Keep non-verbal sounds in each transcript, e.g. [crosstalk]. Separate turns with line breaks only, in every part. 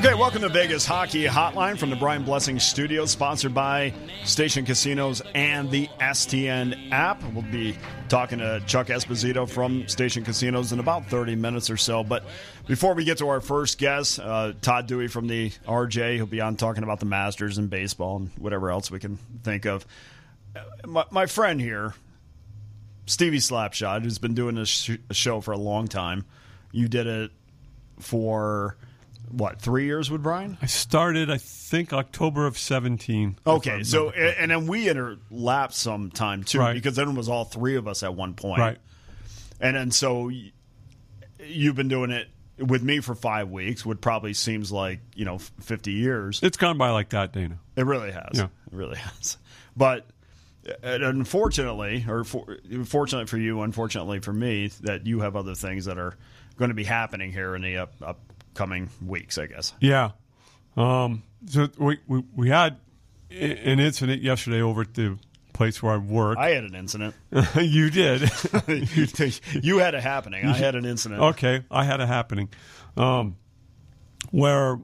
Okay, welcome to Vegas Hockey Hotline from the Brian Blessing Studio, sponsored by Station Casinos and the STN app. We'll be talking to Chuck Esposito from Station Casinos in about 30 minutes or so. But before we get to our first guest, uh, Todd Dewey from the RJ, he'll be on talking about the Masters and baseball and whatever else we can think of. Uh, My, my friend here, Stevie Slapshot, who's been doing this sh- show for a long time, you did it for what three years with Brian?
I started, I think, October of 17.
Okay, so
correctly.
and then we interlapsed some time too,
Right.
because then it was all three of us at one point,
Right.
And then so you've been doing it with me for five weeks, which probably seems like you know fifty years.
It's gone by like that, Dana.
It really has.
Yeah.
It really has. But unfortunately, or for, fortunately for you, unfortunately for me, that you have other things that are going to be happening here in the up, upcoming weeks, I guess.
Yeah. Um, so we, we, we had an incident yesterday over at the place where I work.
I had an incident. [laughs] [laughs]
you did.
you had a happening. I had an incident.
okay, I had a happening um, where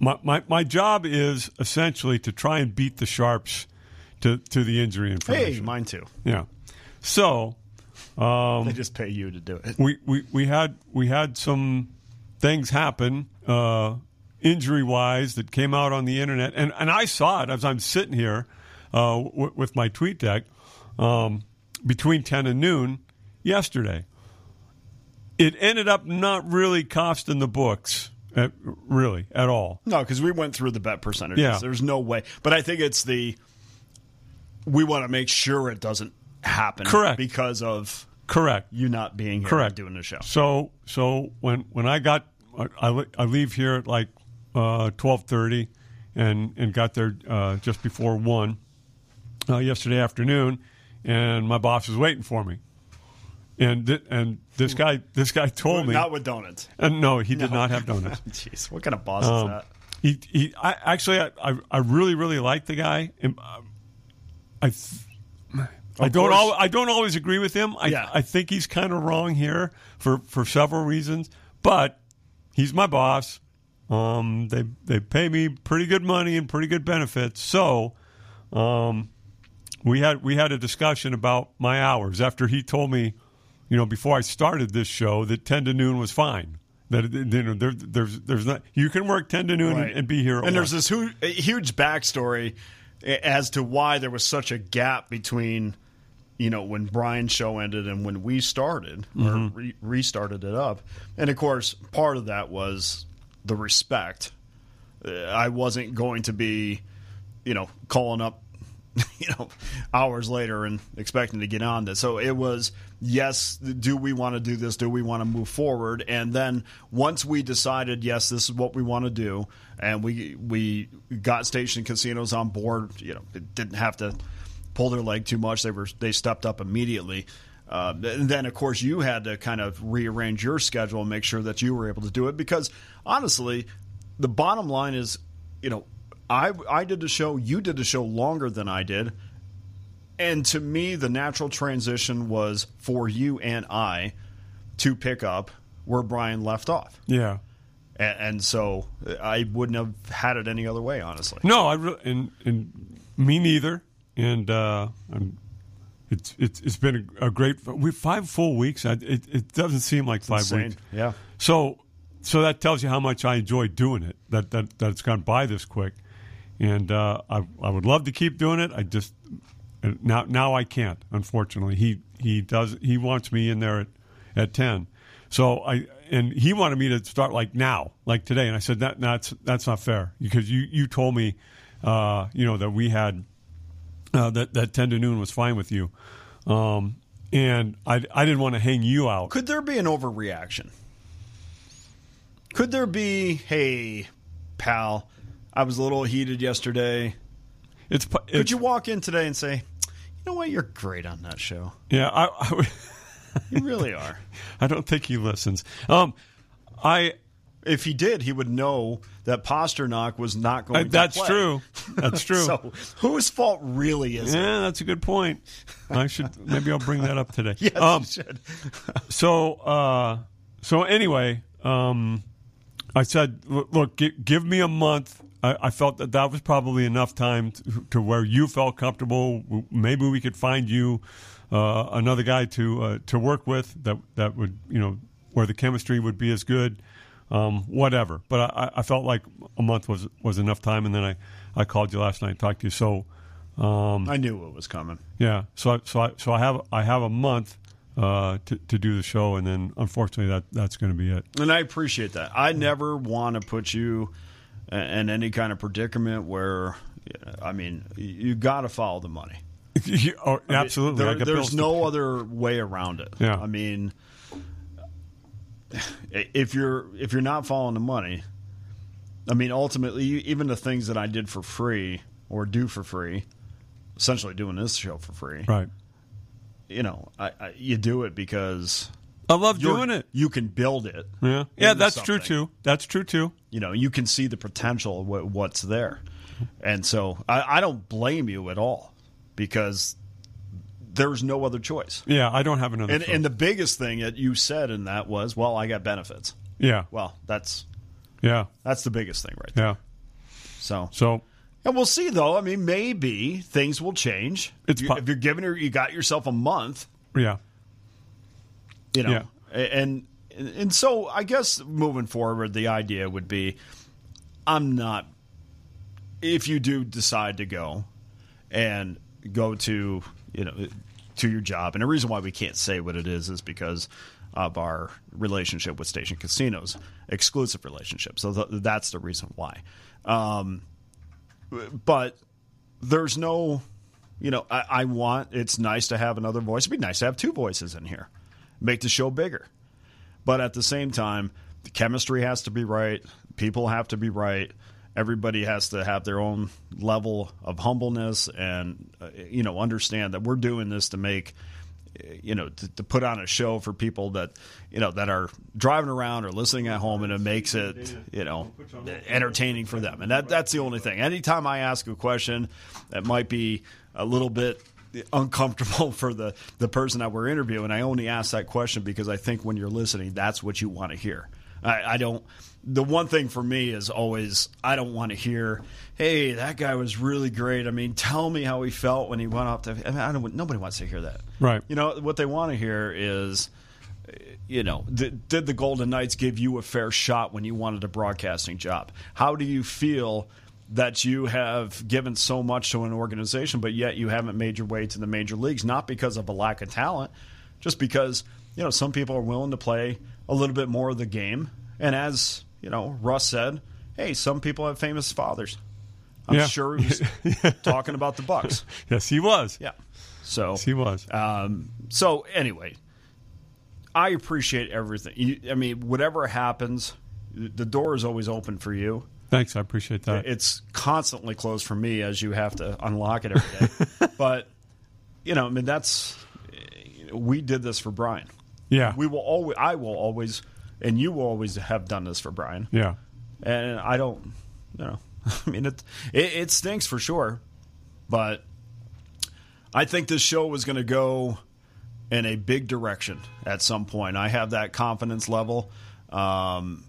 my, my my job is essentially to try and beat the sharps to to the injury information.
Hey, mine too.
yeah. So
they just pay you to do it.
we, we, we had we had some things happen uh, injury wise that came out on the internet, and, and I saw it as I'm sitting here uh, w- with my tweet deck um, between ten and noon yesterday. It ended up not really costing the books, uh, really at all.
No, because we went through the bet percentages.
Yeah.
There's no way. But I think it's the we want to make sure it doesn't happen.
Correct.
Because of
Correct.
you not being here
Correct.
doing the show.
So so when when I got I, I, leave here at like uh, twelve thirty, and and got there uh, just before one uh, yesterday afternoon, and my boss was waiting for me, and thi- and this guy this guy told me
Not with donuts.
and no he did not have donuts. [laughs]
Jeez, what kind of boss is
Um,
that?
He, he I, actually I, I I really really like the guy. And, uh, I th- I don't al- I don't always agree with him. I
Yeah.
I think he's kind of wrong here for for several reasons. But he's my boss. Um, they they pay me pretty good money and pretty good benefits. So, um, we had we had a discussion about my hours after he told me, you know, before I started this show that ten to noon was fine. That you know, there, there's there's not you can work ten to noon
Right.
and, and be here.
And there's this hu- huge backstory as to why there was such a gap between, you know, when Brian's show ended and when we started
Mm-hmm.
re- restarted it up. And of course, part of that was the respect. Uh, I wasn't going to be, you know, calling up, [laughs] you know, hours later and expecting to get on this. So it was, yes, do we want to do this? Do we want to move forward? And then once we decided, yes, this is what we want to do, and we we got station casinos on board, you know, it didn't have to pull their leg too much. They were they stepped up immediately. Uh, and then, of course, you had to kind of rearrange your schedule and make sure that you were able to do it because honestly, the bottom line is, you know, I I did the show, you did the show longer than I did, and to me, the natural transition was for you and I to pick up where Brian left off,
yeah.
and, and so I wouldn't have had it any other way, honestly.
No, I re- and and me neither. And uh, I'm, it's it's it's been a, a great we five full weeks. I, it it doesn't seem like five
Insane.
weeks.
Yeah.
So so that tells you how much I enjoy doing it. That that that it's gone by this quick. And uh, I I would love to keep doing it. I just now now I can't. Unfortunately, he he does he wants me in there at at ten. So I and he wanted me to start like now, like today. And I said that that's that's not fair because you you told me, uh, you know that we had uh, that that ten to noon was fine with you, um, and I I didn't want to hang you out.
Could there be an overreaction? Could there be, hey, pal, I was a little heated yesterday.
It's, pu-
Could you walk in today and say, you know what, you're great on that show?
yeah I, I would
You really are. [laughs]
I don't think he listens. Um, I
If he did, he would know that Pastrnak was not
Uh,
going. to
that's true. That's [laughs] true.
So whose fault really is it?
yeah, that's a good point. I should maybe I'll bring that up today. [laughs]
Yes,
Um,
you should. [laughs]
so uh, so anyway, um, I said, "Look, gi- give me a month." I, I felt that that was probably enough time to, to where you felt comfortable. Maybe we could find you uh, another guy to uh, to work with that that would you know where the chemistry would be as good. Um, whatever, but I, I felt like a month was was enough time, and then I, I called you last night and talked to you. So um,
I knew it was coming.
yeah, so I, so I, so I have I have a month uh, to to do the show, and then unfortunately that that's going to be it.
And I appreciate that. I never want to put you in- any kind of predicament where, I mean, you got to follow the money. [laughs]
oh, absolutely,
There-
I got
there's
bills to
no
pay.
other way around it.
Yeah.
I mean, [laughs] if you're if you're not following the money, I mean, ultimately, even the things that I did for free or do for free, essentially doing this show for free,
right.
you know, I, I, you do it because
I love doing it.
You can build it.
Yeah, yeah, that's true too. That's true too.
you know you can see the potential of what, what's there and so I, I don't blame you at all because there's no other choice.
Yeah, I don't have another.
and,
choice.
and the biggest thing that you said in that was well i got benefits.
Yeah,
well that's
yeah,
that's the biggest thing right there.
Yeah.
so.
So.
And we'll see though. I mean maybe things will change.
It's
you,
po-
if you're giving her you got yourself a month.
Yeah,
you know
Yeah.
And and so i guess moving forward the idea would be i'm not if you do decide to go and go to you know to your job. And the reason why we can't say what it is is because of our relationship with station casinos exclusive relationship. So th- that's the reason why. Um, but there's no you know I, I want it's nice to have another voice. It'd be nice to have two voices in here. Make the show bigger. But at the same time the chemistry has to be right. People have to be right everybody has to have their own level of humbleness and uh, you know understand that we're doing this to make you know to, to put on a show for people that you know that are driving around or listening at home and it makes it you know entertaining for them. And that that's the only thing. Anytime i ask a question that might be a little bit uncomfortable [laughs] for the the person that we're interviewing i only ask that question because i think when you're listening that's what you want to hear. I, I don't the one thing for me is always I don't want to hear, "Hey, that guy was really great." I mean, tell me how he felt when he went off. to. I mean, I don't. Nobody wants to hear that,
Right.
You know what they want to hear is, you know, did, did the Golden Knights give you a fair shot when you wanted a broadcasting job? How do you feel that you have given so much to an organization, but yet you haven't made your way to the major leagues? Not because of a lack of talent, just because you know some people are willing to play a little bit more of the game, and as you know, Russ said, "Hey, some people have famous fathers." I'm
Yeah.
sure he was [laughs] talking about the Bucks. [laughs]
yes, he was.
Yeah. So
Yes, he was.
um, so anyway, I appreciate everything. You, I mean, whatever happens, the door is always open for you.
Thanks, I appreciate that.
It's constantly closed for me as you have to unlock it every day. [laughs] but you know, I mean, that's we did this for Brian.
yeah,
We will always, I will always, and you always have done this for Brian.
yeah,
And I don't, you know, [laughs] I mean, it, it, it stinks for sure, but I think this show was going to go in a big direction at some point. I have that confidence level, um,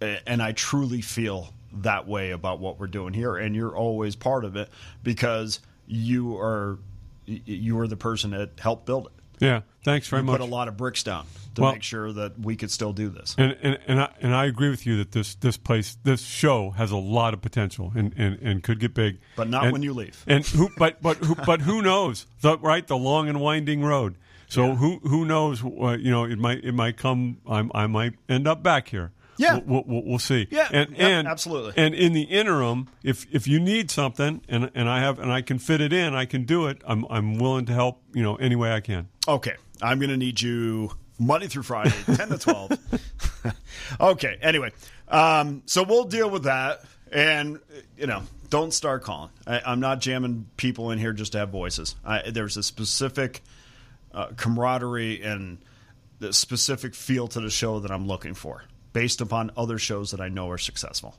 and I truly feel that way about what we're doing here. And you're always part of it because you are you are the person that helped build it.
Yeah. Thanks very
You
much.
put a lot of bricks down to
Well-
make sure that we could still do this.
And and and I, and I agree with you that this this place this show has a lot of potential and, and, and could get big,
But not
And-
when you leave.
And who but but who but who knows the right the long and winding road. So who who knows? Uh, you know, it might it might come. I, I might end up back here.
Yeah.
we'll, we'll, we'll see.
Yeah,
and
yeah,
and
absolutely.
And in the interim, if if you need something and and I have and I can fit it in, I can do it. I'm I'm willing to help. You know, any way I can.
Okay, I'm going to need you Monday through Friday, [laughs] 10 to 12. [laughs] okay, anyway, um, so we'll deal with that. And, you know, don't start calling. I, I'm not jamming people in here just to have voices. I, there's a specific uh, camaraderie and the specific feel to the show that I'm looking for, based upon other shows that I know are successful.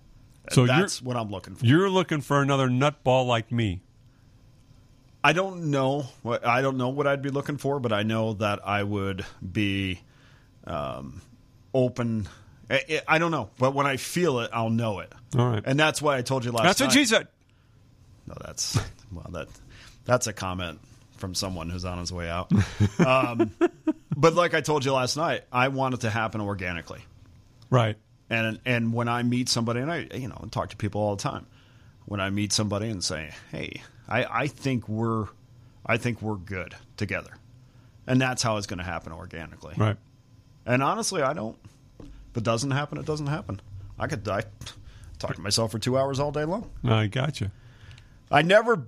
So
So that's what I'm looking for.
You're looking for another nutball like me.
I don't know what I don't know what I'd be looking for, but I know that I would be um, open. I, I- I don't know, but when I feel it, I'll know it.
All right.
and that's why I told you last. Night.
That's
night.
what she said.
No, that's well, that that's a comment from someone who's on his way out. [laughs] um, but like I told you last night, I want it to happen organically.
Right.
And and when I meet somebody, and I you know talk to people all the time, when I meet somebody and say, "Hey, I, I think we're, I think we're good together," and that's how it's going to happen organically.
Right.
And honestly, I don't. If it doesn't happen, it doesn't happen. I could I talk to myself for two hours all day long.
I got you.
I never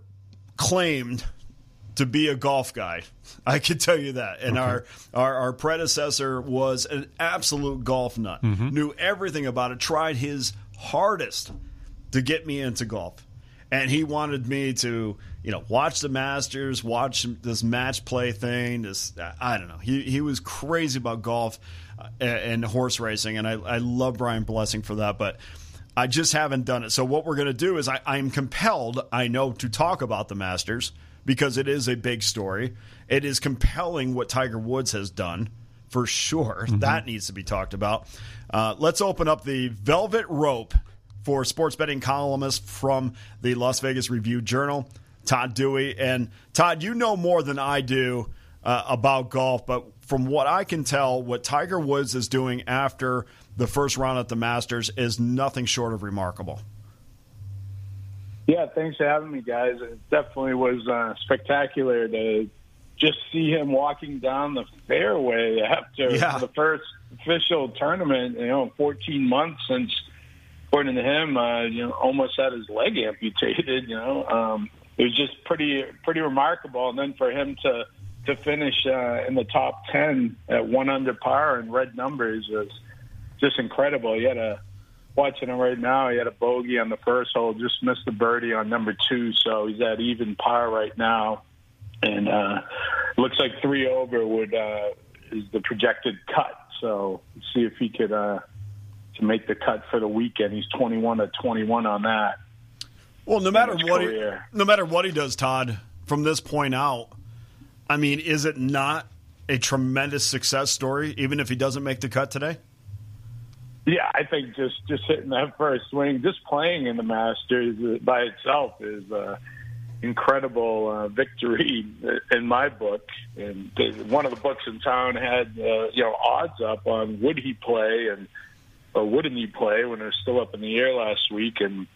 claimed to be a golf guy. I can tell you that. And our, our our predecessor was an absolute golf nut. Mm-hmm. Knew everything about it. Tried his hardest to get me into golf. And he wanted me to, you know, watch the Masters, watch this match play thing. This, I don't know. He he was crazy about golf uh, and horse racing, and I I love Brian Blessing for that. But I just haven't done it. So what we're going to do is I, I'm compelled, I know, to talk about the Masters because it is a big story. It is compelling what Tiger Woods has done for sure. That needs to be talked about. Uh, let's open up the velvet rope for sports betting columnist from the Las Vegas Review Journal, Todd Dewey. And Todd, you know more than I do uh, about golf, but from what I can tell, what Tiger Woods is doing after the first round at the Masters is nothing short of remarkable.
Yeah, thanks for having me, guys. It definitely was uh, spectacular to just see him walking down the fairway after
Yeah.
the first official tournament. You know, 14 months since, according to him, uh, you know, almost had his leg amputated. You know, um, it was just pretty pretty remarkable. And then for him to to finish uh, in the top 10 at one under par and red numbers was just incredible. He had a watching him right now. He had a bogey on the first hole, just missed the birdie on number two, so he's at even par right now. And uh, looks like three over would uh, is the projected cut. So see if he could uh, to make the cut for the weekend. He's twenty one to twenty one on that.
Well, no matter what he, no matter what he does, Todd, from this point out, I mean, is it not a tremendous success story, even if he doesn't make the cut today?
Yeah, I think just just hitting that first swing, just playing in the Masters by itself is uh, incredible uh, victory in my book. And one of the books in town had uh, you know odds up on would he play and or wouldn't he play when it was still up in the air last week, and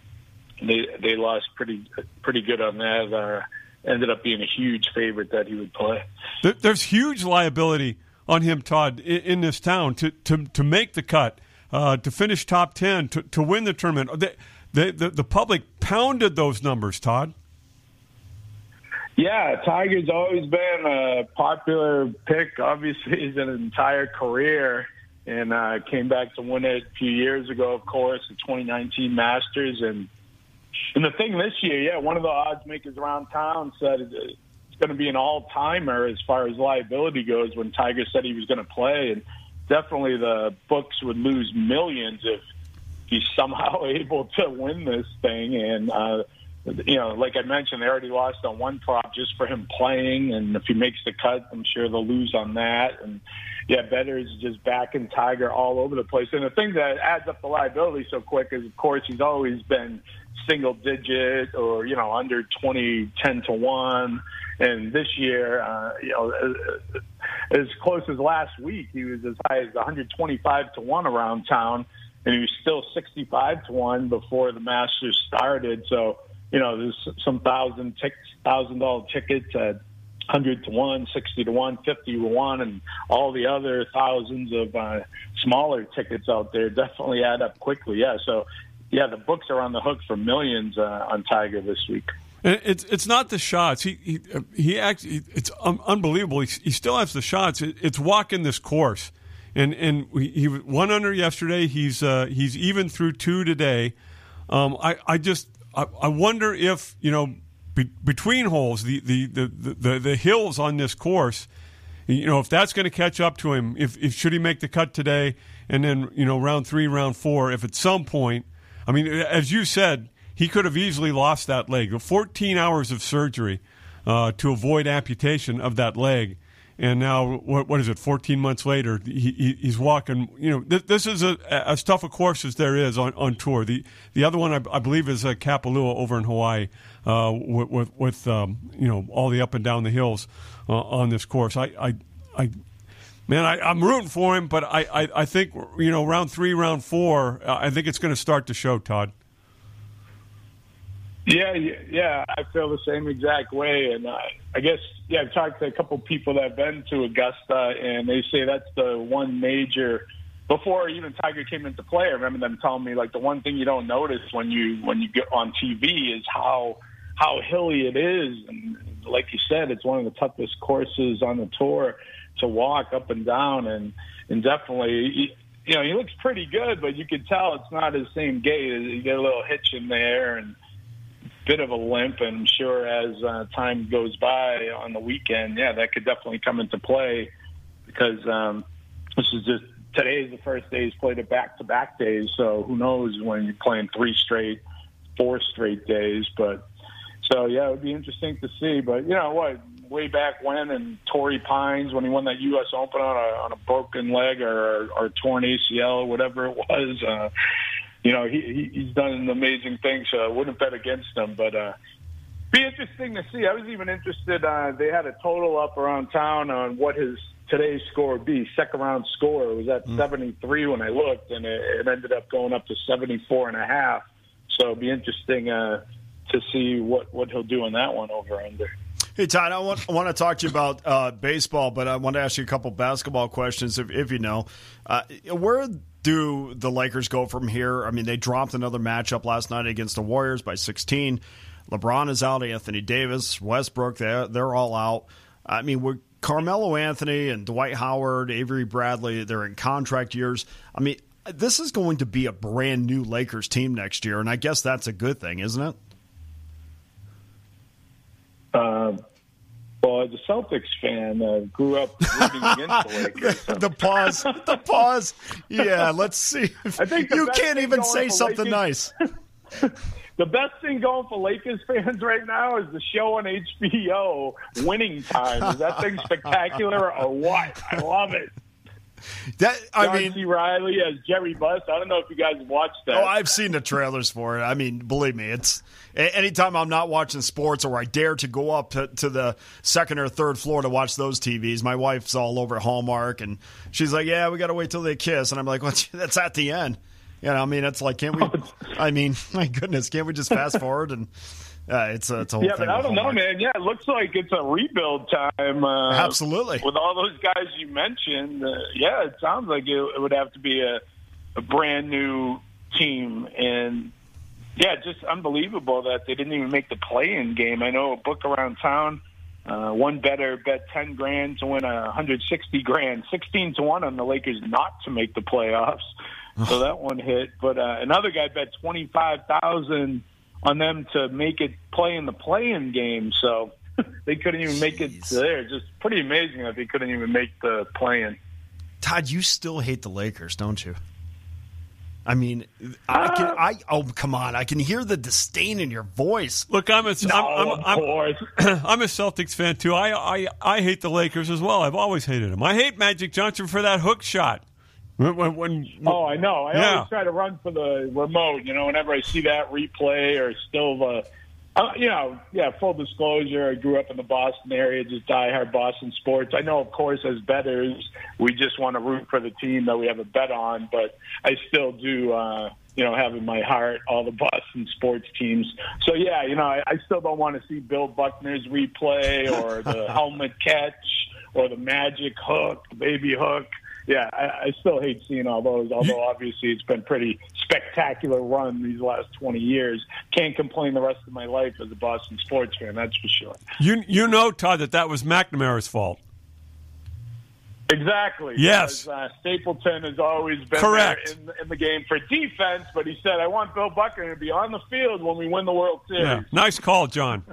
they they lost pretty pretty good on that. Uh, ended up being a huge favorite that he would play.
There's huge liability on him, Todd, in, in this town to, to, to make the cut, uh, to finish top 10, to, to win the tournament. They, the, the public pounded those numbers, Todd.
Yeah, Tiger's always been a popular pick, obviously, [laughs] his entire career, and uh, came back to win it a few years ago, of course, the 2019 Masters. And and the thing this year, yeah, one of the odds makers around town said it's going to be an all timer as far as liability goes. When Tiger said he was going to play, and definitely the books would lose millions if he's [laughs] somehow [laughs] able to win this thing. And uh, you know, like I mentioned, they already lost on one prop just for him playing, and if he makes the cut, I'm sure they'll lose on that. And yeah, betters just backing Tiger all over the place. And the thing that adds up the liability so quick is, of course, he's always been single digit or you know under 20, 10 to one. And this year, uh, you know, as, as close as last week, he was as high as 125 to one around town, and he was still 65 to one before the Masters started. So you know, there's some thousand tic- thousand dollar tickets at hundred to one, sixty to one, fifty to one, and all the other thousands of uh, smaller tickets out there definitely add up quickly. Yeah, so yeah, the books are on the hook for millions uh, on Tiger this week.
It's it's not the shots. He he he actually it's un- unbelievable. He, he still has the shots. It, it's walking this course, and and he, he one under yesterday. He's uh, he's even through two today. Um, I I just I, I wonder if you know be, between holes the the, the, the the hills on this course. You know, if that's going to catch up to him, if, if should he make the cut today, and then you know round three, round four, if at some point, I mean, as you said, he could have easily lost that leg. 14 hours of surgery uh, to avoid amputation of that leg. And now, what, what is it? 14 months later, he, he's walking. You know, th- this is a, as tough a course as there is on, on tour. The the other one, I, I believe, is uh, Kapalua over in Hawaii, uh, with with, with um, you know all the up and down the hills uh, on this course. I, I, I man, I, am rooting for him, but I, I, I think you know round three, round four, I think it's going to start to show, Todd.
Yeah, yeah, I feel the same exact way, and uh, I guess yeah, I've talked to a couple people that have been to Augusta, and they say that's the one major. Before even Tiger came into play, I remember them telling me like the one thing you don't notice when you when you get on TV is how how hilly it is, and like you said, it's one of the toughest courses on the tour to walk up and down, and and definitely you know he looks pretty good, but you can tell it's not his same gait. You get a little hitch in there, and bit of a limp, and I'm sure as uh, time goes by on the weekend, yeah, that could definitely come into play because um, this is just today is the first day he's played it back to back days. So who knows when you're playing three straight, four straight days. But so yeah, it would be interesting to see. But you know what? Way back when, and Torrey Pines when he won that U.S. Open on a on a broken leg or or torn ACL or whatever it was. Uh, you know, he, he he's done an amazing thing, so I wouldn't bet against him. But uh, be interesting to see. I was even interested. Uh, they had a total up around town on what his today's score would be. Second round score it was at mm. 73 when I looked, and it, it ended up going up to 74 and a half. So it'd be interesting uh, to see what what he'll do on that one over under.
Hey Todd, I want, I want to talk to you about uh, baseball, but I want to ask you a couple basketball questions, if, if you know. Uh, where do the Lakers go from here? I mean, they dropped another matchup last night against the Warriors by 16. LeBron is out, Anthony Davis, Westbrook, they're, they're all out. I mean, with Carmelo Anthony and Dwight Howard, Avery Bradley, they're in contract years. I mean, this is going to be a brand new Lakers team next year, and I guess that's a good thing, isn't it?
Uh, well, as a Celtics fan, uh, grew up rooting against the [laughs] Lakers. So.
the pause, the pause. Yeah, let's see. [laughs] I think you can't even say something Lakers, nice. [laughs]
the best thing going for Lakers fans right now is the show on HBO, Winning Time. Is that thing spectacular or what? I love it.
That I
John
mean,
C. Reilly as Jerry Buss. I don't know if you guys watched that.
Oh, I've seen the trailers for it. I mean, believe me, it's anytime I'm not watching sports or I dare to go up to, to the second or third floor to watch those TVs. My wife's all over Hallmark, and she's like, "Yeah, we got to wait till they kiss," and I'm like, "What? [laughs] That's at the end." You know, I mean, it's like, can't we? [laughs] I mean, [laughs] my goodness, can't we just fast forward and? Uh, it's a, it's a whole
yeah, but I don't know, man. Yeah, it looks like it's a rebuild time. Uh,
Absolutely.
With all those guys you mentioned, uh, yeah, it sounds like it, it would have to be a, a brand new team, and yeah, just unbelievable that they didn't even make the play-in game. I know a book around town. Uh, one better bet ten grand to win a hundred sixty grand, sixteen to one on the Lakers not to make the playoffs. [laughs] so that one hit. But uh, another guy bet twenty five thousand on them to make it play in the play-in game. So [laughs] they couldn't even make it there. Just pretty amazing that they couldn't even make the play-in.
Todd, you still hate the Lakers, don't you? I mean, I can. Uh, I oh come on! I can hear the disdain in your voice.
Look, I'm a, no, I'm, I'm, I'm, [clears throat] I'm, a Celtics fan too. I, I I hate the Lakers as well. I've always hated them. I hate Magic Johnson for that hook shot.
When, when, when, oh, I know. I yeah. always try to run for the remote. You know, whenever I see that replay or still the, uh, you know, yeah. Full disclosure: I grew up in the Boston area, just diehard Boston sports. I know, of course, as betters, we just want to root for the team that we have a bet on, but I still do. uh you know, have in my heart all the Boston sports teams. So yeah, you know, I, I still don't want to see Bill Buckner's replay or the [laughs] helmet catch or the magic hook, baby hook yeah, I, I still hate seeing all those. Although [laughs] obviously it's been pretty spectacular run these last twenty years. Can't complain the rest of my life as a Boston sports fan. That's for sure.
You you know, Todd, that that was McNamara's fault.
Exactly.
Yes.
Because, uh, Stapleton has always been
correct
in, in, the game for defense, but he said, "I want Bill Buckner to be on the field when we win the World Series." Yeah.
Nice call, John.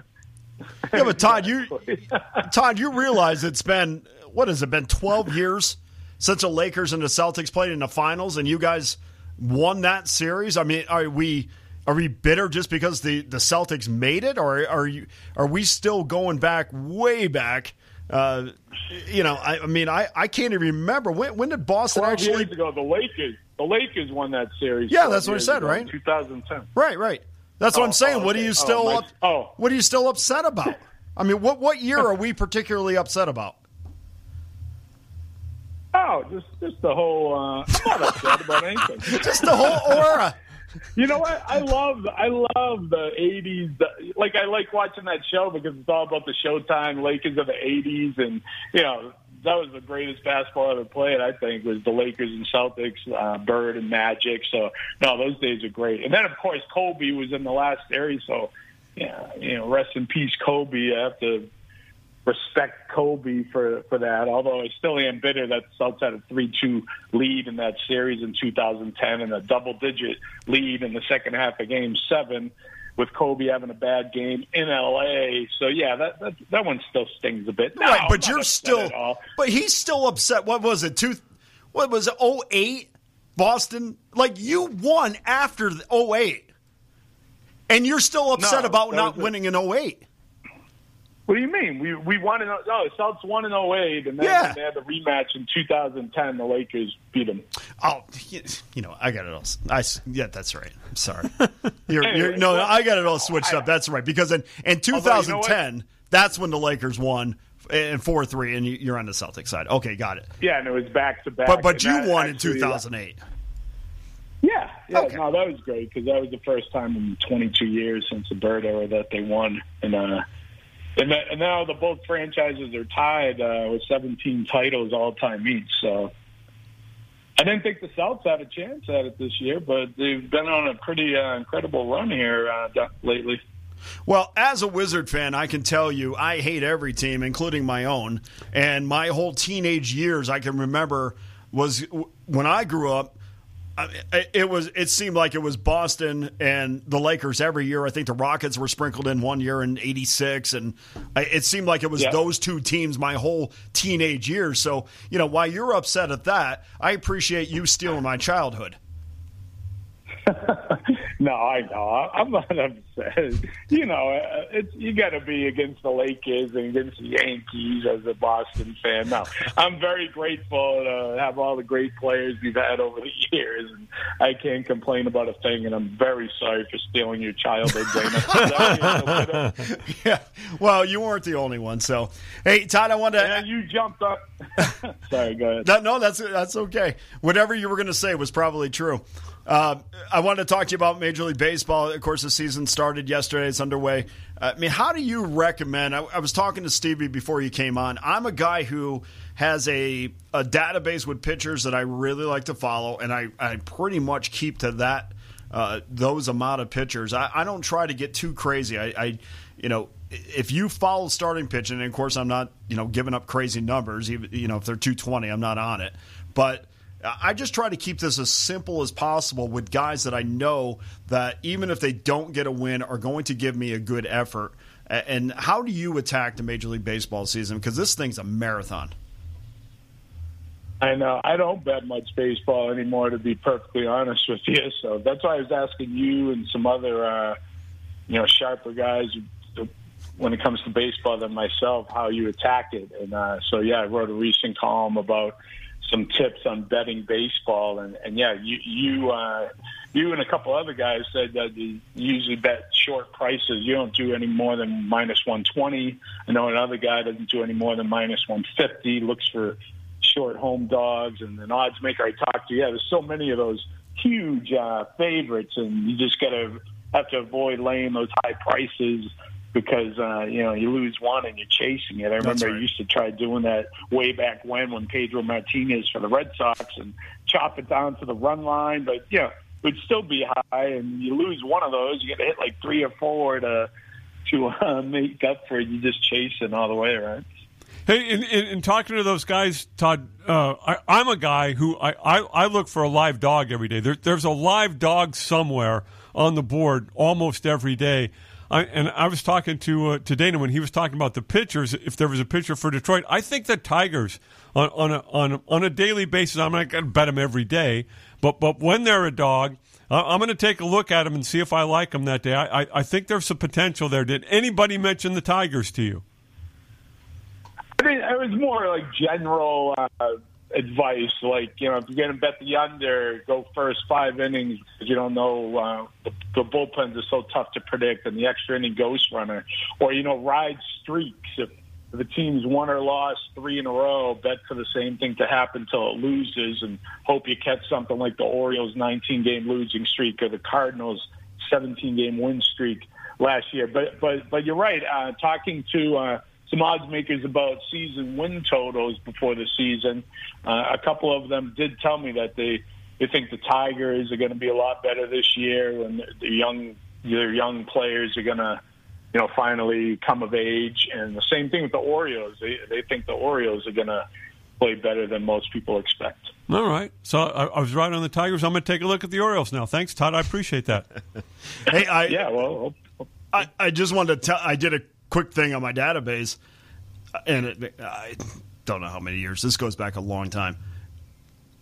yeah, but Todd, you [laughs] Todd, you realize it's been what has it been? Twelve years since the Lakers and the Celtics played in the finals, and you guys won that series. I mean, are we are we bitter just because the the Celtics made it, or are you are we still going back way back? Uh, you know, I, I mean, I, I can't even remember when when did Boston actually?
years ago, the Lakers the Lakers won that series.
Yeah, that's what I said,
ago,
right?
2010.
Right, right. That's what
Oh,
I'm saying.
oh,
What are
okay.
you
Oh,
still
my-
up?
oh.
What are you still upset about? I mean, what what year are we particularly upset about?
Oh, just just the whole. Uh, I'm not upset about anything. [laughs]
Just the whole aura.
You know what? I love I love the '80s. The, like I like watching that show because it's all about the Showtime Lakers of the '80s, and you know that was the greatest basketball ever played. I think was the Lakers and Celtics, uh, Bird and Magic. So no, those days are great. And then of course Kobe was in the last series. So yeah, you know, rest in peace, Kobe. I have to respect Kobe for for that. Although I still am bitter that Celtics had a three two lead in that series in 2010 and a double digit lead in the second half of Game Seven, with Kobe having a bad game in LA. So yeah, that that, that one still stings a bit. No,
right, but you're still. But he's still upset. What was it? Two. What was it? 08? Boston. Like you won after the 08. and you're still upset
No,
about not winning in 08.
What do you mean? We we won in oh the Celtics won in 08, and then
Yeah.
they had the rematch in 2010. The Lakers beat them.
Oh, you know, I got it all. I yeah, that's right. I'm sorry. [laughs] You're,
Anyway,
you're, no,
well,
I got it all switched
I-
up. That's right. Because in, in
Although, you know
2010, that's when the Lakers won in four three, and you- you're on the Celtics side. Okay, got it.
Yeah, and it was back to back.
But but you won in 2008.
Yeah, yeah.
Okay.
No, that was great because that was the first time in 22 years since the Bird era that they won, and uh, and, that, and now the both franchises are tied uh, with 17 titles all time each. So I didn't think the Celtics had a chance at it this year, but they've been on a pretty uh, incredible run here uh, lately.
Well, as a Wizard fan, I can tell you I hate every team, including my own. And my whole teenage years, I can remember, was when I grew up. It was. It seemed like it was Boston and the Lakers every year. I think the Rockets were sprinkled in one year in '86, and it seemed like it was
Yeah.
those two teams my whole teenage years. So, you know, while you're upset at that, I appreciate you stealing my childhood. [laughs]
no, I know. I'm not upset. You know, uh, it's you got to be against the Lakers and against the Yankees as a Boston fan. No, I'm very grateful to have all the great players we've had over the years, and I can't complain about a thing. And I'm very sorry for stealing your childhood, [laughs]
yeah. Well, you weren't the only one. So, hey, Todd, I wanted to.
and you jumped up. [laughs] sorry, go ahead.
That, no, that's that's okay. Whatever you were going to say was probably true. Uh, I wanted to talk to you about Major League Baseball. Of course, the season started yesterday; it's underway. Uh, I mean, how do you recommend? I, I was talking to Stevie before you came on. I'm a guy who has a a database with pitchers that I really like to follow, and I I pretty much keep to that uh, those amount of pitchers. I, I don't try to get too crazy. I, I you know if you follow starting pitching, and of course I'm not you know giving up crazy numbers. Even you know if they're 220, I'm not on it, but. I just try to keep this as simple as possible with guys that I know that even if they don't get a win are going to give me a good effort. And how do you attack the Major League Baseball season? Because this thing's a marathon.
I know. I don't bet much baseball anymore, to be perfectly honest with you. So that's why I was asking you and some other, uh, you know, sharper guys when it comes to baseball than myself, how you attack it. And uh, so, yeah, I wrote a recent column about some tips on betting baseball. And, and yeah, you you uh, you and a couple other guys said that you usually bet short prices. You don't do any more than minus 120. I know another guy doesn't do any more than minus 150. Looks for short home dogs and an odds maker I talked to. Yeah, there's so many of those huge uh, favorites, and you just got to have to avoid laying those high prices because uh, you know you lose one and you're chasing it. I remember
right.
I used to try doing that way back when when Pedro Martinez for the Red Sox and chop it down to the run line, but yeah, you know, it would still be high, and you lose one of those, you got to hit like three or four to to uh, [laughs] make up for it. You just chasing all the way, right?
Hey, in, in, in talking to those guys, Todd, uh, I, I'm a guy who I, I, I look for a live dog every day. There, there's a live dog somewhere on the board almost every day. I, and I was talking to uh, to Dana when he was talking about the pitchers. If there was a pitcher for Detroit, I think the Tigers on on a, on on a daily basis. I'm not going to bet them every day, but but when they're a dog, I'm going to take a look at them and see if I like them that day. I, I, I think there's some potential there. Did anybody mention the Tigers to you?
I mean, it was more like general uh, advice, like you know, if you're going to bet the under, go first five innings you don't know uh, the, the bullpens are so tough to predict, and the extra inning ghost runner, or you know, ride streaks. If the team's won or lost three in a row, bet for the same thing to happen till it loses, and hope you catch something like the Orioles' 19 game losing streak or the Cardinals' 17 game win streak last year. But but but you're right. Uh, talking to uh, some odds makers about season win totals before the season. Uh, a couple of them did tell me that they they think the Tigers are going to be a lot better this year, and the young their young players are going to you know finally come of age. And the same thing with the Orioles. They they think the Orioles are going to play better than most people expect.
All right. So I, I, was right on the Tigers. I'm going to take a look at the Orioles now. Thanks, Todd. I appreciate that. [laughs]
hey, I
yeah. Well,
I, I just wanted to tell. I did a quick thing on my database, and it, I don't know how many years. This goes back a long time.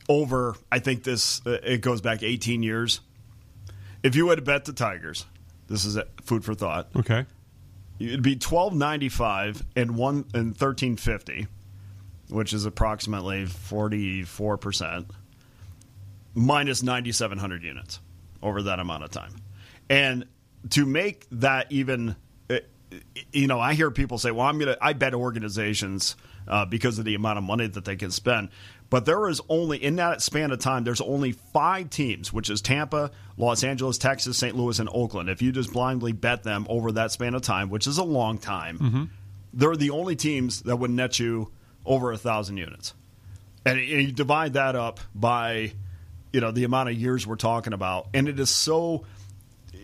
Over, I think this uh, it goes back 18 years. If you had to bet the Tigers, this is food for thought.
Okay,
it'd be 12.95 and one and 13.50, which is approximately 44 percent, minus 9,700 units over that amount of time, and to make that even you know, I hear people say, "Well, I'm gonna," I bet organizations uh, because of the amount of money that they can spend. But there is only in that span of time, there's only five teams, which is Tampa, Los Angeles, Texas, St. Louis, and Oakland. If you just blindly bet them over that span of time, which is a long time, mm-hmm. they're the only teams that would net you over a thousand units. And you divide that up by, you know, the amount of years we're talking about, and it is so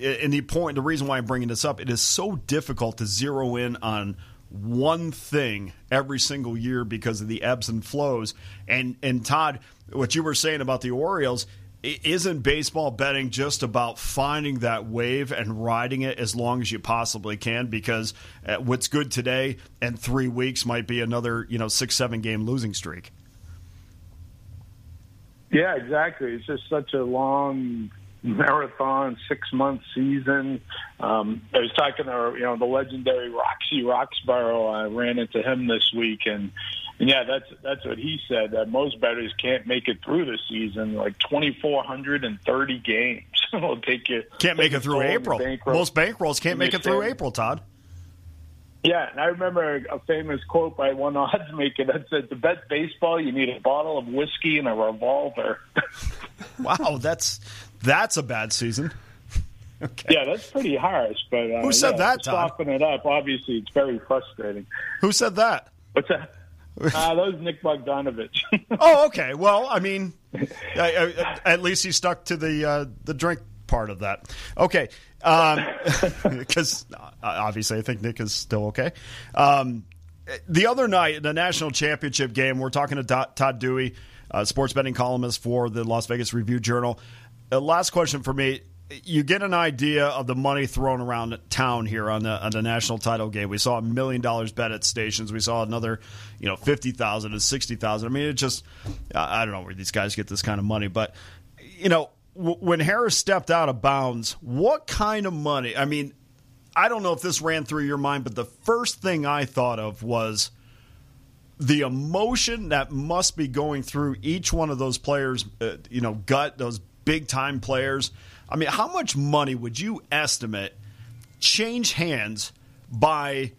and the point, the reason why I'm bringing this up, it is so difficult to zero in on one thing every single year because of the ebbs and flows. And and Todd, what you were saying about the Orioles, isn't baseball betting just about finding that wave and riding it as long as you possibly can? Because uh, what's good today and three weeks might be another you know six seven game losing streak.
Yeah, exactly. It's just such a long marathon, six month season. Um, I was talking to you know the legendary Roxy Roxborough. I ran into him this week, and and yeah, that's that's what he said. That most bettors can't make it through the season. Like twenty four hundred and thirty games [laughs] will take you.
Can't make it through April. Bankroll. Most bankrolls can't make it through April. Todd.
Yeah, and I remember a famous quote by one [laughs] odds maker that said, "To bet baseball, you need a bottle of whiskey and a revolver." [laughs]
wow, that's that's a bad season. [laughs]
okay. Yeah, that's pretty harsh. But uh,
who said
yeah,
that? Todd?
Soften it up. Obviously, it's very frustrating.
Who said that?
What's that? [laughs] Uh, that was Nick Bogdanovich. [laughs]
oh, okay. Well, I mean, at least he stuck to the uh, the drink part of that. Okay, because um, obviously I think Nick is still okay. Um, the other night, the national championship game, we're talking to Todd Dewey, uh, sports betting columnist for the Las Vegas Review Journal. Uh, last question for me. You get an idea of the money thrown around town here on the on the national title game. We saw a million dollars bet at stations. We saw another, you know, fifty thousand and sixty thousand. I mean, it just I don't know where these guys get this kind of money, but you know, w- when Harris stepped out of bounds, what kind of money? I mean, I don't know if this ran through your mind, but the first thing I thought of was the emotion that must be going through each one of those players, uh, you know, gut those big time players. I mean, how much money would you estimate change hands by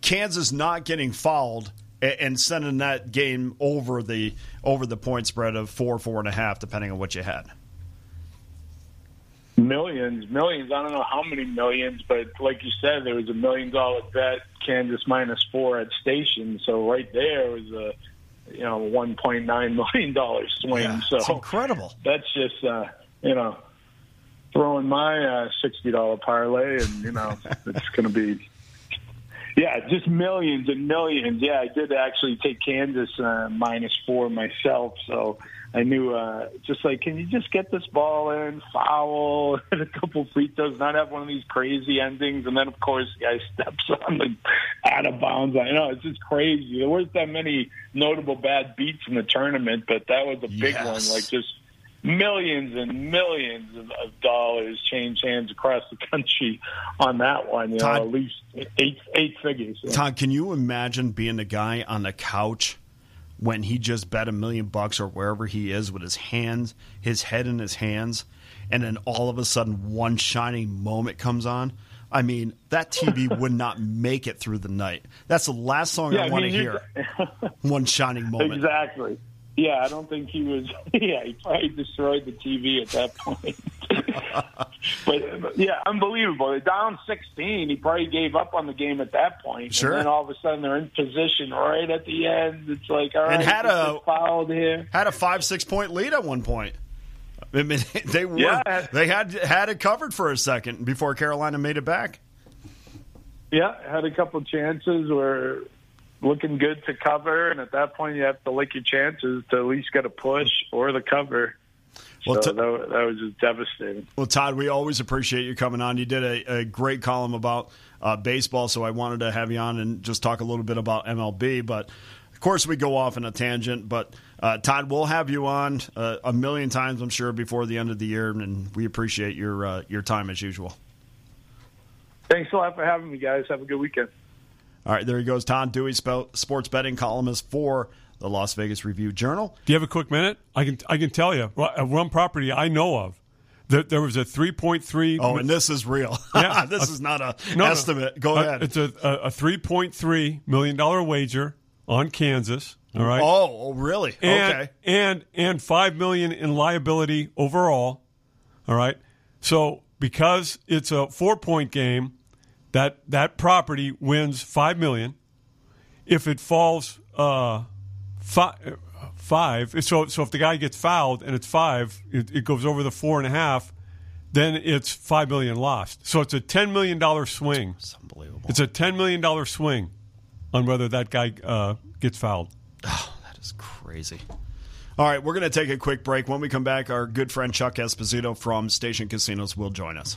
Kansas not getting fouled and sending that game over the over the point spread of four, four and a half, depending on what you had?
Millions, millions. I don't know how many millions, but like you said, there was a million dollar bet, Kansas minus four at station. So right there was a you know one point nine [laughs] million dollar swing.
Yeah,
so
incredible.
That's just uh, you know throwing my uh, sixty dollar parlay, and you know [laughs] it's going to be yeah, just millions and millions. Yeah, I did actually take Kansas uh, minus four myself, so I knew uh, just like, can you just get this ball in, foul, [laughs] and a couple free throws, not have one of these crazy endings, and then of course the guy steps [laughs] on the out of bounds. I know it's just crazy. There weren't that many notable bad beats in the tournament, but that was a big
Yes.
one. Like just millions and millions of, of dollars change hands across the [laughs] country on that one. You know, at least eight eight figures.
Todd, can you imagine being the guy on the couch when he just bet a million bucks or wherever he is with his hands, his head in his hands, and then all of a sudden one shining moment comes on? I mean, that TV [laughs] would not make it through the night. That's the last song
Yeah,
I
I
want to hear. One shining moment.
Exactly. Yeah, I don't think he was. [laughs] Yeah, he probably destroyed the TV at that point. But yeah, unbelievable. They're down 16. He probably gave up on the game at that point.
Sure.
And then all of a sudden they're in position right at the end. It's like, all right,
And had a-
fouled here.
Had a five six point lead at one point. I mean, [laughs] they were
Yeah.
they had had it covered for a second before Carolina made it back.
Yeah, had a couple chances where looking good to cover, and at that point you have to lick your chances to at least get a push or the cover.
Well,
so
t-
that, that was just devastating.
Well, Todd, we always appreciate you coming on. You did a, a great column about uh, baseball, so I wanted to have you on and just talk a little bit about MLB. But of course, we go off in a tangent. But uh, Todd, we'll have you on uh, a million times, I'm sure, before the end of the year, and we appreciate your uh, your time as usual.
Thanks a lot for having me, guys. Have a good weekend.
All right, there he goes, Todd Dewey, sports betting columnist for the Las Vegas Review Journal.
Do you have a quick minute? I can I can tell you uh, one property I know of. There, there was a three point three.
Oh, and this is real.
Yeah. [laughs]
this is not a
No,
estimate. Go
Uh,
ahead.
It's a, a, a three point three million dollar wager on Kansas. All right.
Oh, oh, really?
and,
okay.
And and five million in liability overall. All right. So because it's a four point game, that that property wins five million. If it falls uh, five, five, so so if the guy gets fouled and it's five, it, it goes over the four and a half. Then it's five million lost. So it's a ten million dollar swing.
It's unbelievable.
It's a ten million dollar swing on whether that guy uh, gets fouled. [sighs]
Oh, that is crazy. All right, we're going to take a quick break. When we come back, our good friend Chuck Esposito from Station Casinos will join us.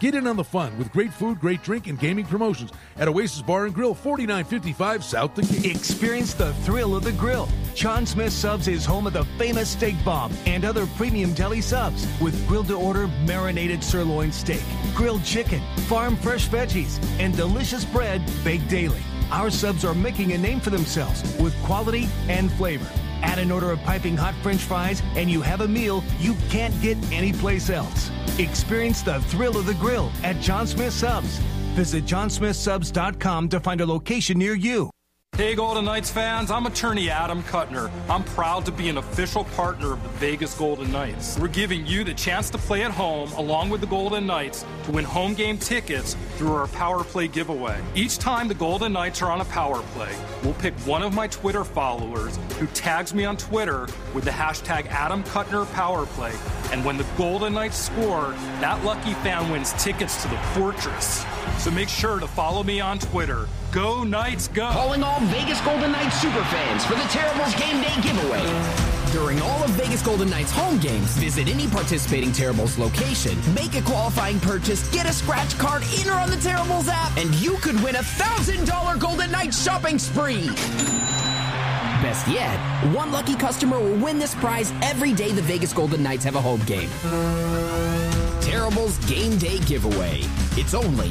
Get in on the fun with great food, great drink, and gaming promotions at Oasis Bar and Grill, 4955 South Decatur.
Experience the thrill of the grill. Jon Smith Subs is home of the famous steak bomb and other premium deli subs with grilled to order marinated sirloin steak, grilled chicken, farm fresh veggies, and delicious bread baked daily. Our subs are making a name for themselves with quality and flavor. Add an order of piping hot french fries, and you have a meal you can't get anyplace else. Experience the thrill of the grill at Jon Smith Subs. Visit jonsmithsubs.com to find a location near you.
Hey, Golden Knights fans, I'm attorney Adam Kutner. I'm proud to be an official partner of the Vegas Golden Knights. We're giving you the chance to play at home along with the Golden Knights to win home game tickets through our Power Play giveaway. Each time the Golden Knights are on a Power Play, we'll pick one of my Twitter followers who tags me on Twitter with the hashtag Adam Kutner Power Play. And when the Golden Knights score, that lucky fan wins tickets to the Fortress. So make sure to follow me on Twitter. Go Knights, go!
Calling all Vegas Golden Knights superfans for the Terribles Game Day giveaway. During all of Vegas Golden Knights home games, visit any participating Terribles location, make a qualifying purchase, get a scratch card in or on the Terribles app, and you could win a $1,000 Golden Knights shopping spree. Best yet, one lucky customer will win this prize every day the Vegas Golden Knights have a home game. Terrible's Game Day Giveaway. It's only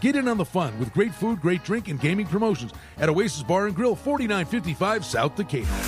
Get in on the fun with great food, great drink, and gaming promotions at Oasis Bar and Grill, 4955 South Decatur.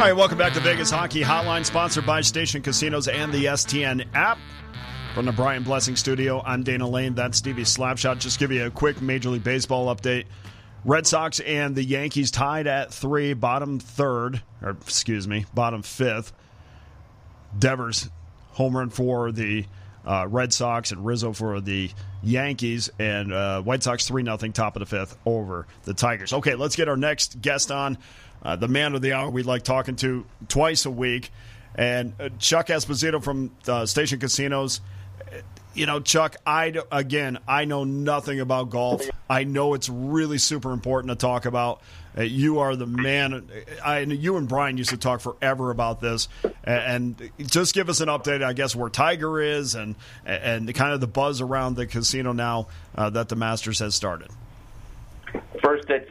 All right, welcome back to Vegas Hockey Hotline, sponsored by Station Casinos and the STN app. From the Brian Blessing Studio, I'm Dana Lane. That's Stevie Slapshot. Just give you a quick Major League Baseball update. Red Sox and the Yankees tied at three, bottom third, or excuse me, bottom fifth. Devers home run for the uh, Red Sox and Rizzo for the Yankees, and uh, White Sox 3 0, top of the fifth over the Tigers. Okay, let's get our next guest on. Uh, the man of the hour we like talking to twice a week. And uh, Chuck Esposito from uh, Station Casinos. You know, Chuck, I, again, I know nothing about golf. I know it's really super important to talk about. Uh, you are the man. I, you and Brian used to talk forever about this, and, and just give us an update. I guess where Tiger is, and and kind of the buzz around the casino now uh, that the Masters has started.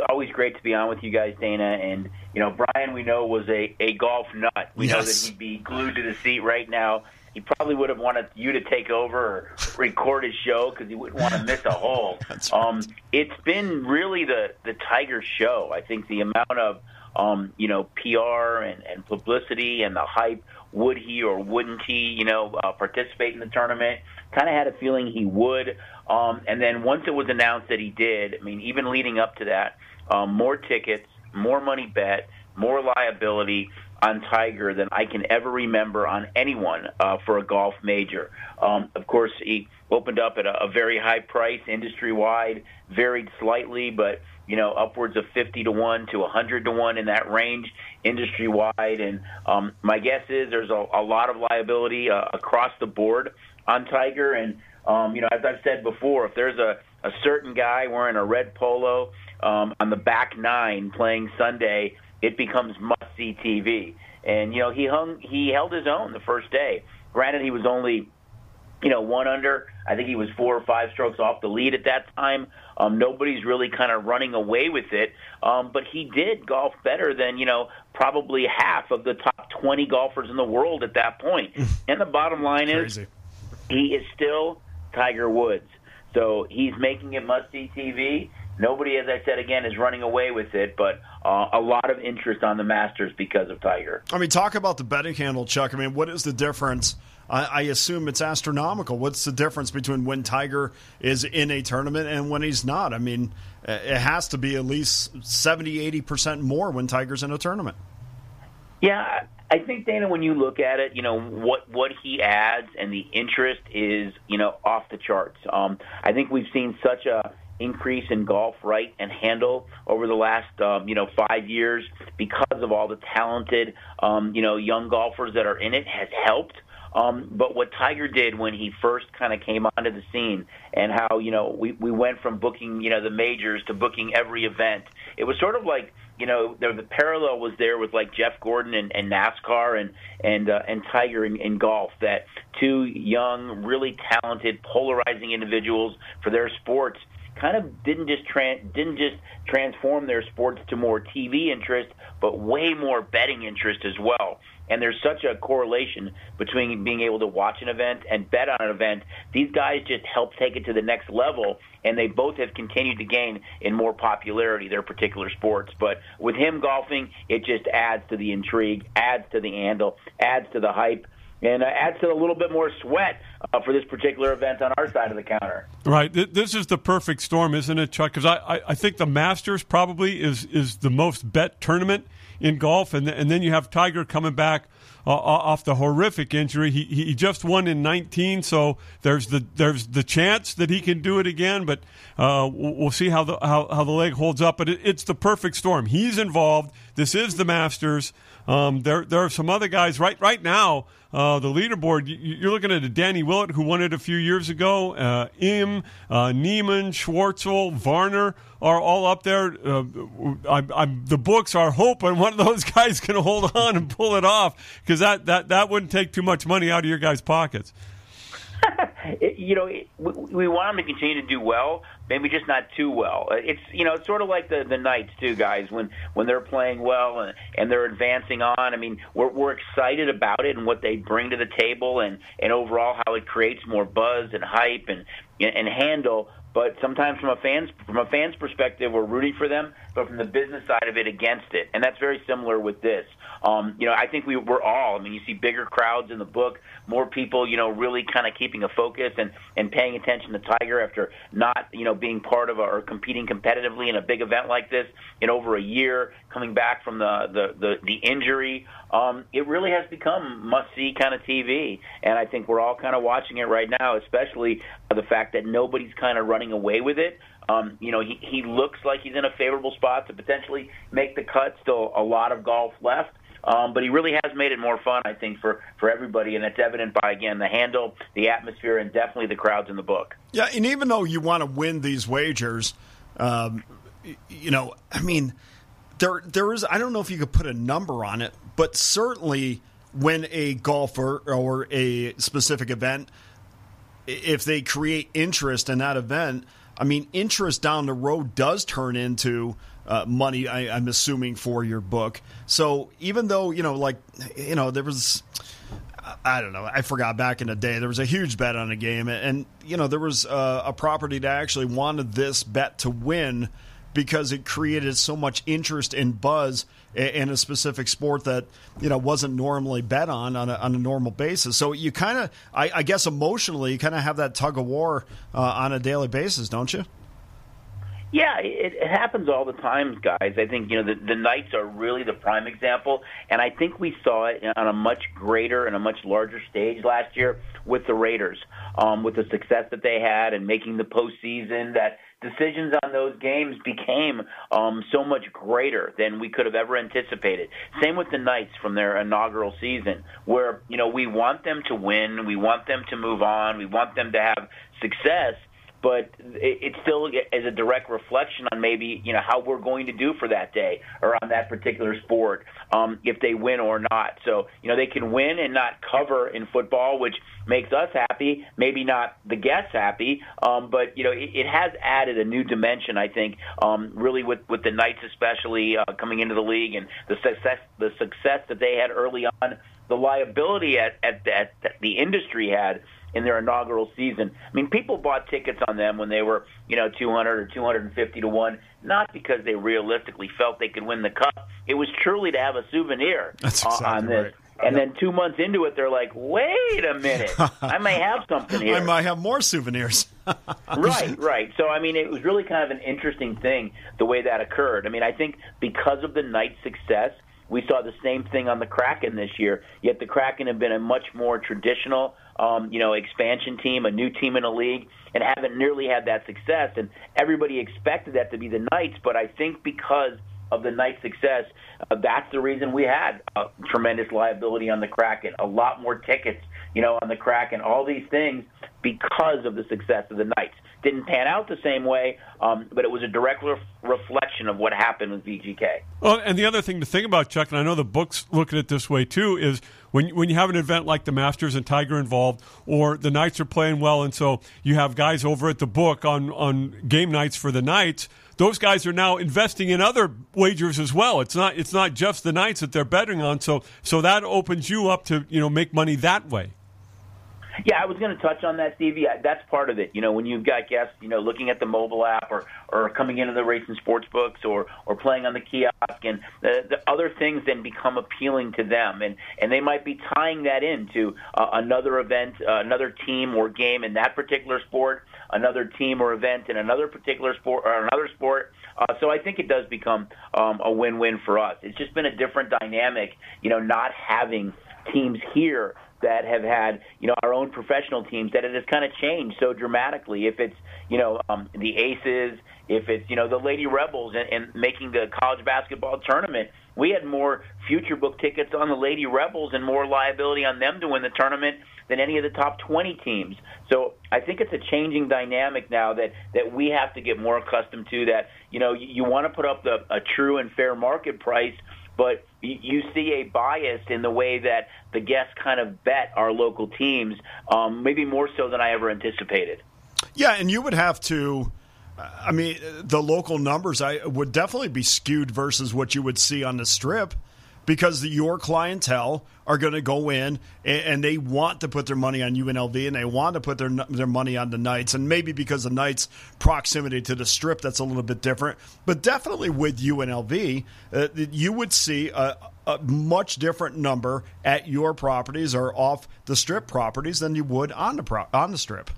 Always great to be on with you guys, Dana. And you know, Brian, we know was a a golf nut. We
Yes.
know that he'd be glued to the seat right now. He probably would have wanted you to take over or record his show because he wouldn't want to miss a hole. [laughs]
That's right.
Um, it's been really the the Tiger show. I think the amount of um, you know PR and, and publicity and the hype. Would he or wouldn't he, you know, uh, participate in the tournament? Kind of had a feeling he would. Um, and then once it was announced that he did, I mean, even leading up to that, um, more tickets, more money bet, more liability on Tiger than I can ever remember on anyone uh, for a golf major. Um, of course, he opened up at a, a very high price, industry wide, varied slightly, but you know, upwards of 50 to 1 to 100 to 1 in that range, industry wide. And um, my guess is there's a, a lot of liability uh, across the board on Tiger. And, um, you know, as I've said before, if there's a, a certain guy wearing a red polo um, on the back nine playing Sunday, it becomes must see TV. And, you know, he hung, he held his own the first day. Granted, he was only you know, one under. I think he was four or five strokes off the lead at that time. Um, nobody's really kind of running away with it, um, but he did golf better than you know probably half of the top 20 golfers in the world at that point. [laughs] and the bottom line is, he is still Tiger Woods. So he's making it must see TV. Nobody, as I said again, is running away with it, but uh, a lot of interest on the Masters because of Tiger.
I mean, talk about the betting handle, Chuck. I mean, what is the difference? I, I assume it's astronomical. What's the difference between when Tiger is in a tournament and when he's not? I mean, uh, it has to be at least 70, 80% more when Tiger's in a tournament.
Yeah, I think Dana, when you look at it, you know what what he adds and the interest is you know off the charts. Um, I think we've seen such a increase in golf right and handle over the last um, you know five years because of all the talented um, you know young golfers that are in it has helped. Um, but what Tiger did when he first kind of came onto the scene, and how you know we we went from booking you know the majors to booking every event, it was sort of like you know there the parallel was there with like Jeff Gordon and, and NASCAR and and uh, and Tiger in, in golf that two young really talented polarizing individuals for their sports kind of didn't just tran- didn't just transform their sports to more TV interest, but way more betting interest as well. And there's such a correlation between being able to watch an event and bet on an event. These guys just help take it to the next level, and they both have continued to gain in more popularity their particular sports. But with him golfing, it just adds to the intrigue, adds to the handle, adds to the hype and uh, adds to a little bit more sweat uh, for this particular event on our side of the counter.
Right. This is the perfect storm, isn't it, Chuck? Because I, I, I, think the Masters probably is is the most bet tournament in golf, and and then you have Tiger coming back. Uh, off the horrific injury, he he just won in 19, so there's the there's the chance that he can do it again. But uh, we'll see how the how, how the leg holds up. But it, it's the perfect storm. He's involved. This is the Masters. Um, there there are some other guys right right now uh, the leaderboard, you're looking at a Danny Willett who won it a few years ago. Uh, Im, uh, Niemann, Schwartzel, Varner are all up there. Uh, I'm, I'm, the books are hoping one of those [laughs] guys can hold on and pull it off because that, that, that wouldn't take too much money out of your guys' pockets.
It, you know, it, we, we want them to continue to do well, maybe just not too well. It's you know, it's sort of like the the Knights too, guys. When when they're playing well and and they're advancing on, I mean, we're we're excited about it and what they bring to the table, and and overall how it creates more buzz and hype and and handle. But sometimes from a fans from a fans perspective, we're rooting for them, but from the business side of it, against it, and that's very similar with this. Um, you know, I think we we're all. I mean, you see bigger crowds in the book, more people, you know, really kind of keeping a focus and and paying attention to Tiger after not, you know, being part of a, or competing competitively in a big event like this in over a year, coming back from the the the, the injury. Um, it really has become must see kind of TV, and I think we're all kind of watching it right now, especially the fact that nobody's kind of running away with it. Um, you know, he, he looks like he's in a favorable spot to potentially make the cut. Still a lot of golf left. Um, but he really has made it more fun, I think, for, for everybody, and it's evident by again the handle, the atmosphere, and definitely the crowds in the book.
Yeah, and even though you want to win these wagers, um, you know, I mean, there there is I don't know if you could put a number on it, but certainly when a golfer or a specific event, if they create interest in that event, I mean, interest down the road does turn into uh, money. I, I'm assuming for your book. So even though you know, like you know, there was. I don't know. I forgot back in the day there was a huge bet on a game, and you know there was a, a property that actually wanted this bet to win because it created so much interest and buzz in a specific sport that you know wasn't normally bet on on a, on a normal basis. So you kind of, I, I, guess, emotionally, you kind of have that tug of war uh, on a daily basis, don't you?
Yeah, it, it happens all the time, guys. I think you know the, the Knights are really the prime example, and I think we saw it on a much greater and a much larger stage last year with the Raiders, um, with the success that they had and making the postseason. That decisions on those games became um, so much greater than we could have ever anticipated. Same with the Knights from their inaugural season, where you know we want them to win, we want them to move on, we want them to have success but it, still is a direct reflection on maybe you know how we're going to do for that day or on that particular sport um, if they win or not. So you know they can win and not cover in football, which makes us happy, maybe not the guests happy, um, but you know it, it has added a new dimension. I think um, really with with the Knights especially uh, coming into the league and the success the success that they had early on, the liability at, at, at that the industry had in their inaugural season. I mean, people bought tickets on them when they were, you know, 200 or 250 to 1, not because they realistically felt they could win the cup. It was truly to have a souvenir [laughs]
That's exactly
on this.
Right.
And then two months into it, they're like, wait a minute, I may have something [laughs] here.
I might have more souvenirs. [laughs]
right, right. So, I mean, it was really kind of an interesting thing the way that occurred. I mean, I think because of the Knights' success, we saw the same thing on the Kraken this year. Yet the Kraken have been a much more traditional, um, you know, expansion team, a new team in a league, and haven't nearly had that success. And everybody expected that to be the Knights, but I think because of the Knights' success, uh, that's the reason we had a tremendous liability on the Kraken, a lot more tickets, you know, on the Kraken, all these things because of the success of the Knights. Didn't pan out the same way, um, but it was a direct ref- reflection of what happened with VGK.
Well, and the other thing to think about, Chuck, and I know the books look at it this way too, is when when you have an event like the Masters and Tiger involved, or the Knights are playing well, and so you have guys over at the book on on game nights for the Knights. Those guys are now investing in other wagers as well. It's not it's not just the Knights that they're betting on. So so that opens you up to you know make money that way.
Yeah, I was going to touch on that, Stevie. That's part of it. You know, when you've got guests, you know, looking at the mobile app or, or coming into the racing sports books or, or playing on the kiosk, and the, the other things then become appealing to them, and and they might be tying that into uh, another event, uh, another team or game in that particular sport, another team or event in another particular sport or another sport. Uh, so I think it does become um, a win-win for us. It's just been a different dynamic, you know, not having teams here that have had you know our own professional teams that it has kind of changed so dramatically. If it's you know um, the Aces, if it's you know the Lady Rebels, and, and making the college basketball tournament, we had more future book tickets on the Lady Rebels and more liability on them to win the tournament than any of the top 20 teams. So I think it's a changing dynamic now that that we have to get more accustomed to. That you know you, you want to put up the, a true and fair market price but you see a bias in the way that the guests kind of bet our local teams, um, maybe more so than I ever anticipated.
Yeah, and you would have to. I mean, the local numbers I would definitely be skewed versus what you would see on the strip because your clientele are going to go in and, they want to put their money on UNLV and they want to put their their money on the Knights and maybe because the Knights proximity to the strip that's a little bit different but definitely with UNLV uh, you would see a, a much different number at your properties or off the strip properties than you would on the pro- on the strip.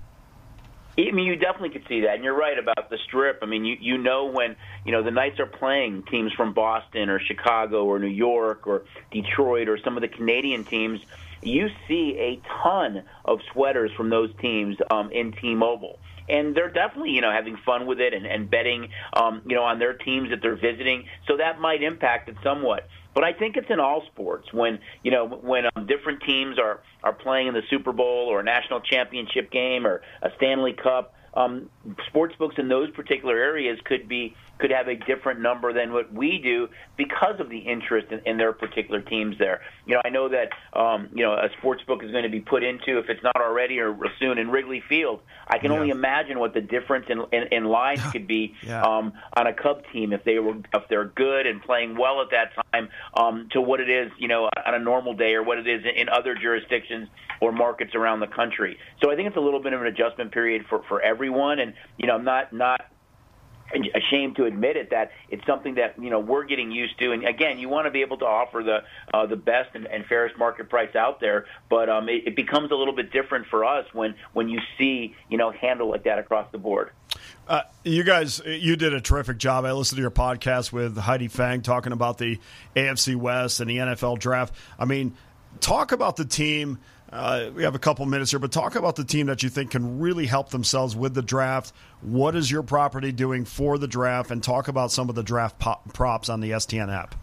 I mean, you definitely could see that, and you're right about the strip. I mean, you you know when you know the Knights are playing teams from Boston or Chicago or New York or Detroit or some of the Canadian teams, you see a ton of sweaters from those teams um, in T-Mobile and they're definitely you know having fun with it and, and betting um, you know on their teams that they're visiting. So that might impact it somewhat. But I think it's in all sports when you know when um, different teams are are playing in the Super Bowl or a national championship game or a Stanley Cup. Um, sports books in those particular areas could be could have a different number than what we do because of the interest in, in their particular teams there. You know, I know that um, you know a sports book is going to be put into if it's not already or soon in Wrigley Field. I can yeah. only imagine what the difference in in, in lines could be [laughs] yeah. um, on a Cub team if they were if they're good and playing well at that time um, to what it is you know on a normal day or what it is in other jurisdictions or markets around the country. So I think it's a little bit of an adjustment period for for everyone, and you know, I'm not not ashamed to admit it that it's something that you know we're getting used to. And again, you want to be able to offer the uh, the best and, and fairest market price out there, but um, it, it becomes a little bit different for us when when you see you know handle like that across the board.
Uh, you guys, you did a terrific job. I listened to your podcast with Heidi Fang talking about the AFC West and the NFL draft. I mean, talk about the team uh, we have a couple minutes here, but talk about the team that you think can really help themselves with the draft. What is your property doing for the draft, and talk about some of the draft pop- props on the STN app.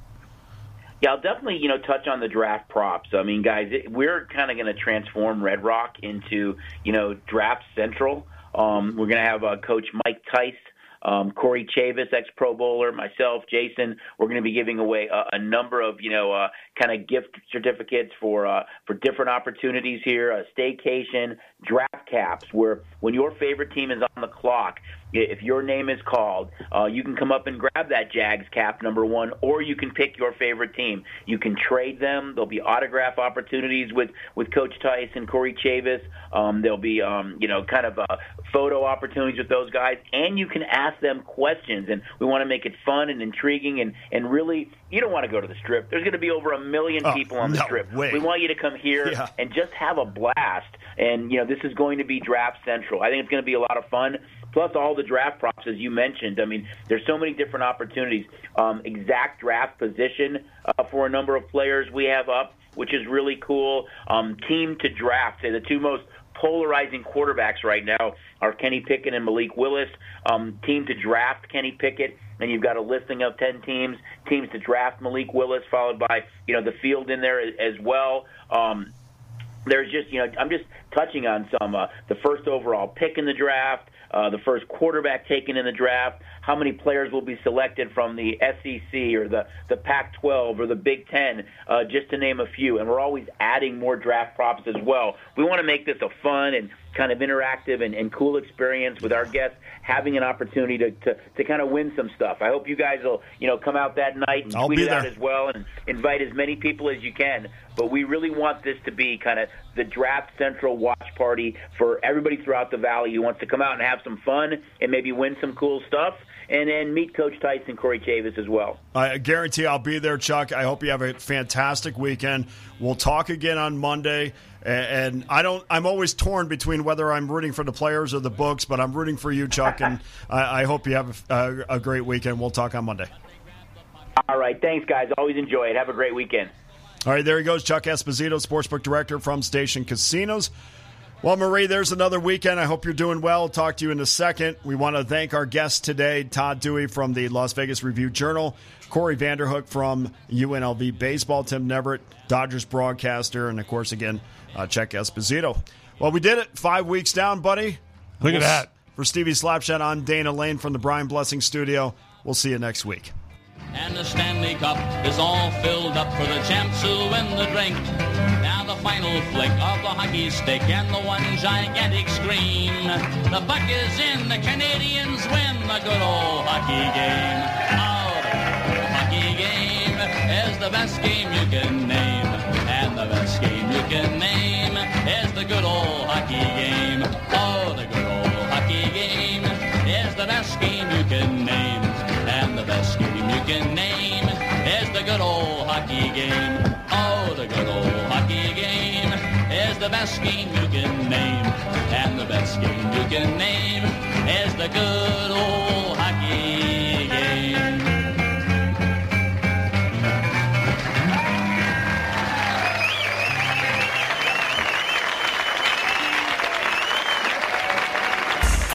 Yeah, I'll definitely you know touch on the draft props. I mean, guys, it, we're kind of going to transform Red Rock into you know draft central. Um, we're going to have uh, Coach Mike Tice um, Corey Chavous, ex Pro Bowler, myself, Jason. We're going to be giving away a, a number of you know uh, kind of gift certificates for uh, for different opportunities here, a staycation, draft caps, where when your favorite team is on the clock, if your name is called, uh, you can come up and grab that Jags cap number one, or you can pick your favorite team. You can trade them. There'll be autograph opportunities with with Coach Tyson, Corey Chavous. Um, there'll be um, you know kind of uh, photo opportunities with those guys, and you can ask them questions. And we want to make it fun and intriguing, and and really, you don't want to go to the strip. There's going to be over a million oh, people on the
no
strip.
Way.
We want you to come here yeah. and just have a blast. And you know this is going to be draft central. I think it's going to be a lot of fun plus all the draft props as you mentioned. I mean, there's so many different opportunities. Um, exact draft position uh, for a number of players we have up, which is really cool. Um, team to draft, say the two most polarizing quarterbacks right now are Kenny Pickett and Malik Willis. Um, team to draft Kenny Pickett, and you've got a listing of ten teams. Teams to draft Malik Willis, followed by you know the field in there as well. Um, there's just you know I'm just touching on some uh, the first overall pick in the draft, uh, the first quarterback taken in the draft, how many players will be selected from the SEC or the, the Pac 12 or the Big Ten, uh, just to name a few. And we're always adding more draft props as well. We want to make this a fun and kind of interactive and, and cool experience with our guests having an opportunity to, to, to kind of win some stuff. I hope you guys will, you know, come out that night and
I'll
tweet
be
it out as well and invite as many people as you can. But we really want this to be kind of the draft central watch party for everybody throughout the valley who wants to come out and have some fun and maybe win some cool stuff. And then meet Coach and Corey Chavous as well.
I guarantee I'll be there, Chuck. I hope you have a fantastic weekend. We'll talk again on Monday. And I don't. I'm always torn between whether I'm rooting for the players or the books, but I'm rooting for you, Chuck. And [laughs] I, I hope you have a, a great weekend. We'll talk on Monday.
All right. Thanks, guys. Always enjoy it. Have a great weekend.
All right, there he goes, Chuck Esposito, sportsbook director from Station Casinos. Well, Marie, there's another weekend. I hope you're doing well. Talk to you in a second. We want to thank our guests today Todd Dewey from the Las Vegas Review Journal, Corey Vanderhook from UNLV Baseball, Tim Neverett, Dodgers broadcaster, and of course, again, uh, Chuck Esposito. Well, we did it. Five weeks down, buddy.
Look at
We'll-
that.
For Stevie Slapshot, I'm Dana Lane from the Brian Blessing Studio. We'll see you next week.
And the Stanley Cup is all filled up for the champs who win the drink. The final flick of the hockey stick and the one gigantic scream. The puck is in, the Canadians win the good old hockey game. Oh, the hockey game is the best game you can name. And the best game you can name is the good old hockey game. Oh, the good old hockey game is the best game you can name. And the best game you can name is the good old hockey game. the best game you can name. And the best game you can name is the good old